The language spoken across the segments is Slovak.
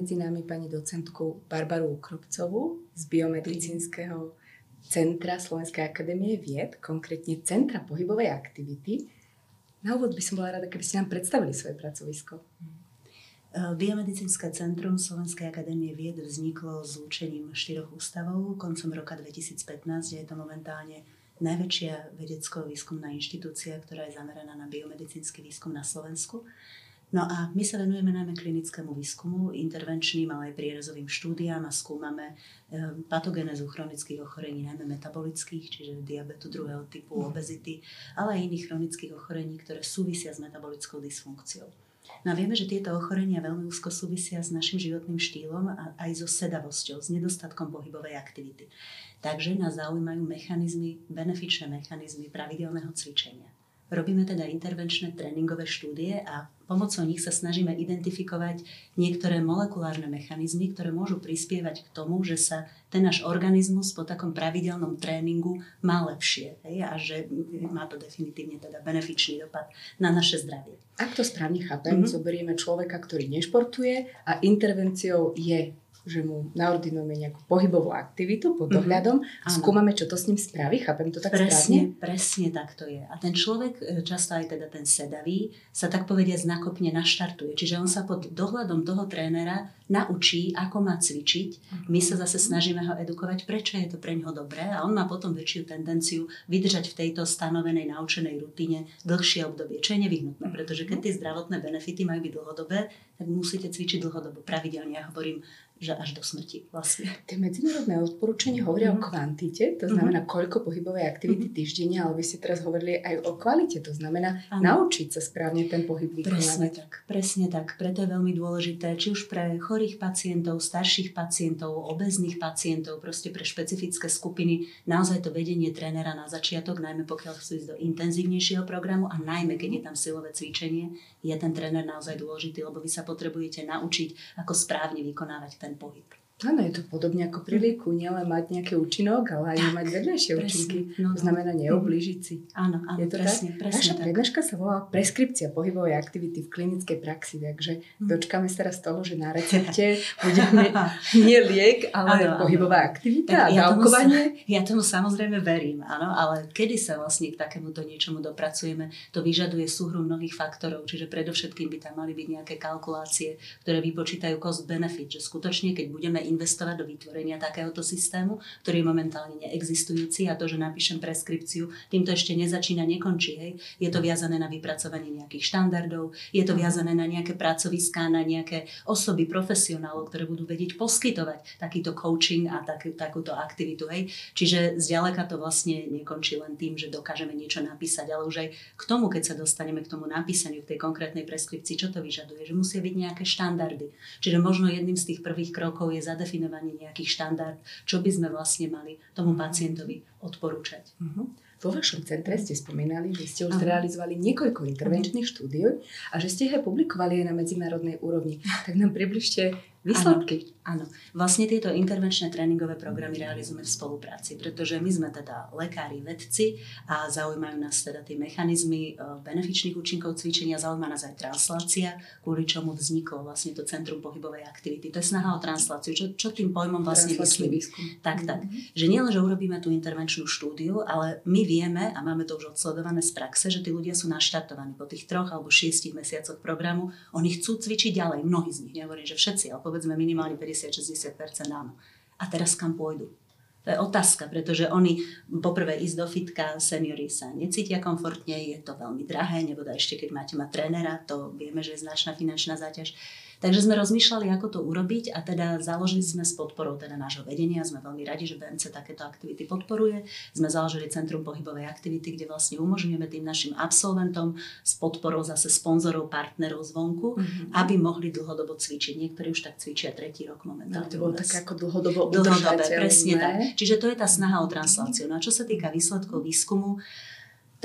medzi nami pani docentku Barbaru Ukropcovú z Biomedicínskeho centra Slovenskej akadémie vied, konkrétne Centra pohybovej aktivity. Na úvod by som bola rada, keby ste nám predstavili svoje pracovisko. Biomedicínske centrum Slovenskej akadémie vied vzniklo zlúčením štyroch ústavov koncom roka 2015, je to momentálne najväčšia vedecko-výskumná inštitúcia, ktorá je zameraná na biomedicínsky výskum na Slovensku. No a my sa venujeme najmä klinickému výskumu, intervenčným, ale aj prierezovým štúdiám a skúmame eh, patogenézu chronických ochorení, najmä metabolických, čiže diabetu druhého typu, mhm. obezity, ale aj iných chronických ochorení, ktoré súvisia s metabolickou dysfunkciou. No a vieme, že tieto ochorenia veľmi úzko súvisia s našim životným štýlom a aj so sedavosťou, s nedostatkom pohybovej aktivity. Takže nás zaujímajú mechanizmy, benefičné mechanizmy pravidelného cvičenia. Robíme teda intervenčné tréningové štúdie a pomocou nich sa snažíme identifikovať niektoré molekulárne mechanizmy, ktoré môžu prispievať k tomu, že sa ten náš organizmus po takom pravidelnom tréningu má lepšie hej, a že má to definitívne teda benefičný dopad na naše zdravie. Ak to správne chápem, mm-hmm. zoberieme človeka, ktorý nešportuje a intervenciou je že mu naordinujeme nejakú pohybovú aktivitu pod mhm. dohľadom mm-hmm. a skúmame, čo to s ním spraví. Chápem to tak presne, správne? Presne tak to je. A ten človek, e, často aj teda ten sedavý, sa tak povedia znakopne naštartuje. Čiže on sa pod dohľadom toho trénera naučí, ako má cvičiť. Mhm. My sa zase snažíme ho edukovať, prečo je to pre neho dobré a on má potom väčšiu tendenciu vydržať v tejto stanovenej naučenej rutine dlhšie obdobie, čo je nevyhnutné, pretože keď tie zdravotné benefity majú byť dlhodobé, tak musíte cvičiť dlhodobo, pravidelne. Ja hovorím, že až do smrti vlastne. Tie medzinárodné odporúčania hovoria mm-hmm. o mhm. kvantite, to znamená mm-hmm. koľko pohybovej aktivity mm-hmm. týždenne, ale vy ste teraz hovorili aj o kvalite, to znamená ano. naučiť sa správne ten pohyb vykonávať. Presne tak, presne tak. Preto je veľmi dôležité, či už pre chorých pacientov, starších pacientov, obezných pacientov, proste pre špecifické skupiny, naozaj to vedenie trénera na začiatok, najmä pokiaľ chcú ísť do intenzívnejšieho programu a najmä keď je tam silové cvičenie, je ten tréner naozaj dôležitý, lebo vy sa potrebujete naučiť, ako správne vykonávať ten pohyb. Áno, je to podobne ako pri lieku, nielen mať nejaký účinok, ale aj mať vedľajšie účinky. No, to znamená neoblížiť si. Áno, áno, je to presne, tak? presne Naša tak. prednáška sa volá preskripcia pohybovej aktivity v klinickej praxi, takže hm. dočkáme sa teraz toho, že na recepte bude nie liek, ale áno, pohybová aktivita tak a ja dávkovanie. Tomu, ja tomu samozrejme verím, áno, ale kedy sa vlastne k takémuto niečomu dopracujeme, to vyžaduje súhru mnohých faktorov, čiže predovšetkým by tam mali byť nejaké kalkulácie, ktoré vypočítajú cost-benefit, že skutočne, keď budeme investovať do vytvorenia takéhoto systému, ktorý je momentálne neexistujúci a to, že napíšem preskripciu, týmto ešte nezačína, nekončí. Hej. Je to viazané na vypracovanie nejakých štandardov, je to viazané na nejaké pracoviská, na nejaké osoby, profesionálov, ktoré budú vedieť poskytovať takýto coaching a tak, takúto aktivitu. Hej. Čiže zďaleka to vlastne nekončí len tým, že dokážeme niečo napísať, ale už aj k tomu, keď sa dostaneme k tomu napísaniu v tej konkrétnej preskripcii, čo to vyžaduje, že musia byť nejaké štandardy. Čiže možno jedným z tých prvých krokov je zadefinovanie nejakých štandard, čo by sme vlastne mali tomu pacientovi odporúčať. Uh-huh. Vo vašom centre ste spomínali, že ste už zrealizovali niekoľko intervenčných štúdií a že ste ich aj publikovali aj na medzinárodnej úrovni. Tak nám približte Výsledky? Áno, áno. Vlastne tieto intervenčné tréningové programy realizujeme v spolupráci, pretože my sme teda lekári, vedci a zaujímajú nás teda tie mechanizmy e, benefičných účinkov cvičenia, zaujíma nás aj translácia, kvôli čomu vzniklo vlastne to Centrum pohybovej aktivity. To je snaha o transláciu. Čo, čo tým pojmom vlastne myslím? Výskum. Tak, tak. Mm-hmm. Že nielen, že urobíme tú intervenčnú štúdiu, ale my vieme a máme to už odsledované z praxe, že tí ľudia sú naštartovaní po tých troch alebo šiestich mesiacoch programu. Oni chcú cvičiť ďalej, mnohí z nich, nehovorím, že všetci, ale povedzme minimálne 50-60% áno. A teraz kam pôjdu? To je otázka, pretože oni poprvé ísť do fitka, seniori sa necítia komfortne, je to veľmi drahé, nebo ešte keď máte mať trénera, to vieme, že je značná finančná záťaž. Takže sme rozmýšľali, ako to urobiť a teda založili sme s podporou teda nášho vedenia. Sme veľmi radi, že BMC takéto aktivity podporuje. Sme založili Centrum pohybovej aktivity, kde vlastne umožňujeme tým našim absolventom s podporou zase sponzorov, partnerov zvonku, mm-hmm. aby mohli dlhodobo cvičiť. Niektorí už tak cvičia tretí rok momentálne. No, to bolo také ako dlhodobo Dlhodobé, presne tak. Čiže to je tá snaha o transláciu. No a čo sa týka výsledkov výskumu,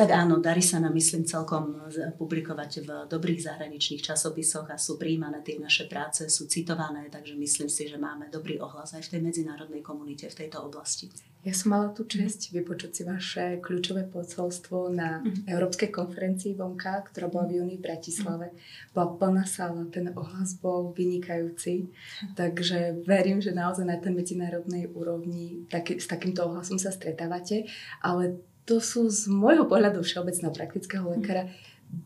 Tak áno, darí sa nám, myslím, celkom publikovať v dobrých zahraničných časopisoch a sú príjmané tie naše práce, sú citované, takže myslím si, že máme dobrý ohlas aj v tej medzinárodnej komunite v tejto oblasti. Ja som mala tú čest vypočuť si vaše kľúčové posolstvo na mm. Európskej konferencii vonka, ktorá bola v júni v Bratislave. Bola plná sála, ten ohlas bol vynikajúci, takže verím, že naozaj na tej medzinárodnej úrovni taký, s takýmto ohlasom sa stretávate, ale to sú z môjho pohľadu všeobecného praktického lekára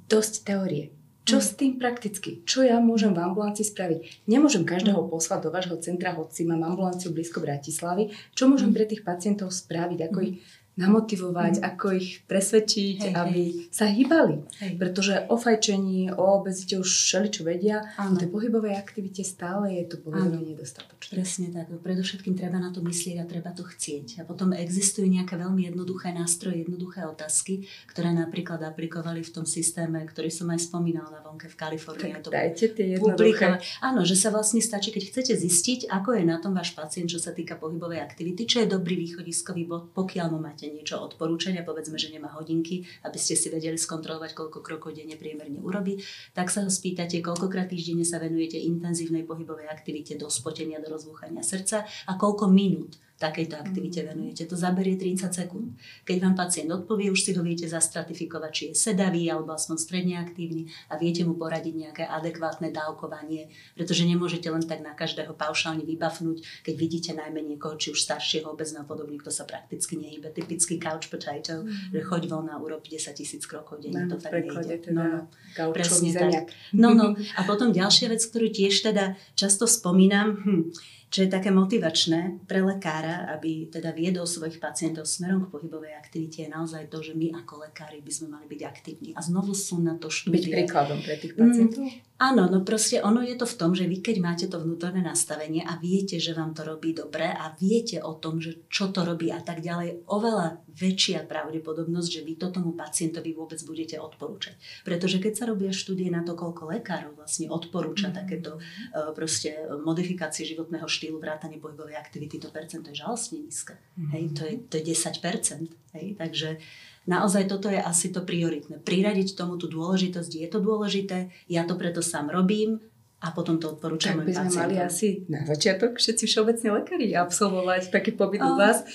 dosť teórie. Čo s tým prakticky? Čo ja môžem v ambulancii spraviť? Nemôžem každého poslať do vášho centra, hoci mám ambulanciu blízko Bratislavy. Čo môžem pre tých pacientov spraviť? Ako ich namotivovať, mm. ako ich presvedčiť, hej, aby hej. sa hýbali. Hej. Pretože o fajčení, o obezite už všeličo vedia, a v tej pohybovej aktivite stále je to povedomie nedostatočné. Presne tak. Predovšetkým treba na to myslieť a treba to chcieť. A potom existujú nejaké veľmi jednoduché nástroje, jednoduché otázky, ktoré napríklad aplikovali v tom systéme, ktorý som aj spomínala na vonke v Kalifornii. Tak to dajte tie jednoduché. Áno, že sa vlastne stačí, keď chcete zistiť, ako je na tom váš pacient, čo sa týka pohybovej aktivity, čo je dobrý východiskový bod, pokiaľ mu máte máte niečo odporúčania, povedzme, že nemá hodinky, aby ste si vedeli skontrolovať, koľko krokov denne priemerne urobí, tak sa ho spýtate, koľkokrát týždenne sa venujete intenzívnej pohybovej aktivite do spotenia, do rozbúchania srdca a koľko minút takejto aktivite mm. venujete. To zaberie 30 sekúnd. Keď vám pacient odpovie, už si ho viete zastratifikovať, či je sedavý alebo aspoň stredne aktívny a viete mu poradiť nejaké adekvátne dávkovanie, pretože nemôžete len tak na každého paušálne vybafnúť, keď vidíte najmä niekoho, či už staršieho, obezného podobný, kto sa prakticky nehybe. Typický couch potato, mm. že choď von a urob 10 tisíc krokov denne, to tak nejde. Teda no, presne tak. No, no. A potom ďalšia vec, ktorú tiež teda často spomínam, hm, čo je také motivačné pre lekára, aby teda viedol svojich pacientov smerom k pohybovej aktivite, je naozaj to, že my ako lekári by sme mali byť aktívni. A znovu sú na to štúdie. Byť príkladom pre tých pacientov? Mm, Áno, no proste ono je to v tom, že vy keď máte to vnútorné nastavenie a viete, že vám to robí dobre a viete o tom, že čo to robí a tak ďalej, oveľa väčšia pravdepodobnosť, že vy to tomu pacientovi vôbec budete odporúčať. Pretože keď sa robia štúdie na to, koľko lekárov vlastne odporúča mm-hmm. takéto uh, proste modifikácie životného štýlu, vrátanie pohybovej aktivity, to percento je žalostne nízke. Mm-hmm. Hej, to je, to je 10%. Hej, takže naozaj toto je asi to prioritné. Priradiť tomu tú dôležitosť, je to dôležité, ja to preto sám robím, a potom to odporúčam tak by sme mali asi na začiatok všetci všeobecní lekári absolvovať taký pobyt u vás.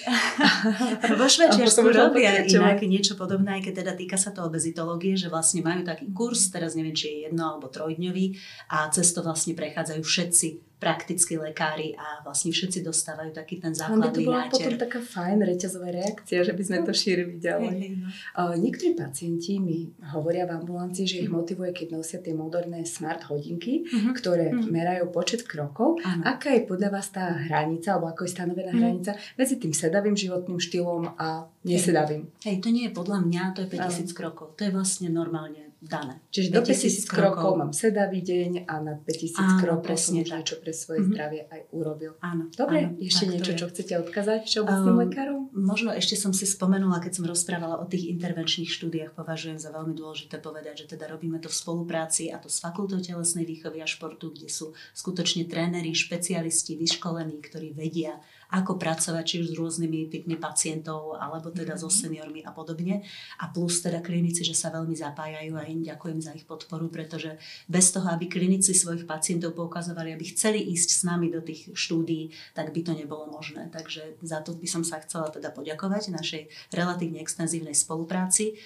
Vo Švajčiarsku robia inak niečo podobné, aj keď teda týka sa to obezitológie, že vlastne majú taký kurz, teraz neviem, či je jedno alebo trojdňový a cez to vlastne prechádzajú všetci praktickí lekári a vlastne všetci dostávajú taký ten základný náter. to bola náter. potom taká fajn reťazová reakcia, že by sme to šírili ďalej. Hey, no. Niektorí pacienti mi hovoria v ambulancii, že ich mhm. motivuje, keď nosia tie moderné smart hodinky, uh-huh. ktoré uh-huh. merajú počet krokov. Ano. Aká je podľa vás tá hranica, alebo ako je stanovená uh-huh. hranica medzi tým sedavým životným štýlom a nesedavým? Hej, to nie je podľa mňa, to je 5000 uh-huh. krokov. To je vlastne normálne dané. Čiže do 5000 krokov mám sedavý deň a na 5000 krokov presne som niečo pre svoje mm-hmm. zdravie aj urobil. Áno. Dobre, áno, ešte niečo, čo chcete odkazať všeobecným um, lekárom? Možno ešte som si spomenula, keď som rozprávala o tých intervenčných štúdiách, považujem za veľmi dôležité povedať, že teda robíme to v spolupráci a to s Fakultou telesnej výchovy a športu, kde sú skutočne tréneri, špecialisti, vyškolení, ktorí vedia, ako pracovať či už s rôznymi typmi pacientov alebo teda so mhm. seniormi a podobne. A plus teda klinici, že sa veľmi zapájajú a im ďakujem za ich podporu, pretože bez toho, aby klinici svojich pacientov poukazovali, aby chceli ísť s nami do tých štúdií, tak by to nebolo možné. Takže za to by som sa chcela teda poďakovať našej relatívne extenzívnej spolupráci.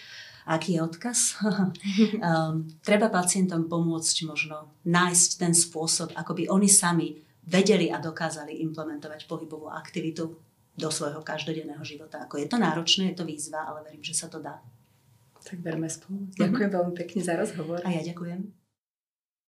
Aký je odkaz? um, treba pacientom pomôcť možno nájsť ten spôsob, ako by oni sami vedeli a dokázali implementovať pohybovú aktivitu do svojho každodenného života. Ako je to náročné, je to výzva, ale verím, že sa to dá. Tak verme spolu. Ďakujem mm-hmm. veľmi pekne za rozhovor. A ja ďakujem.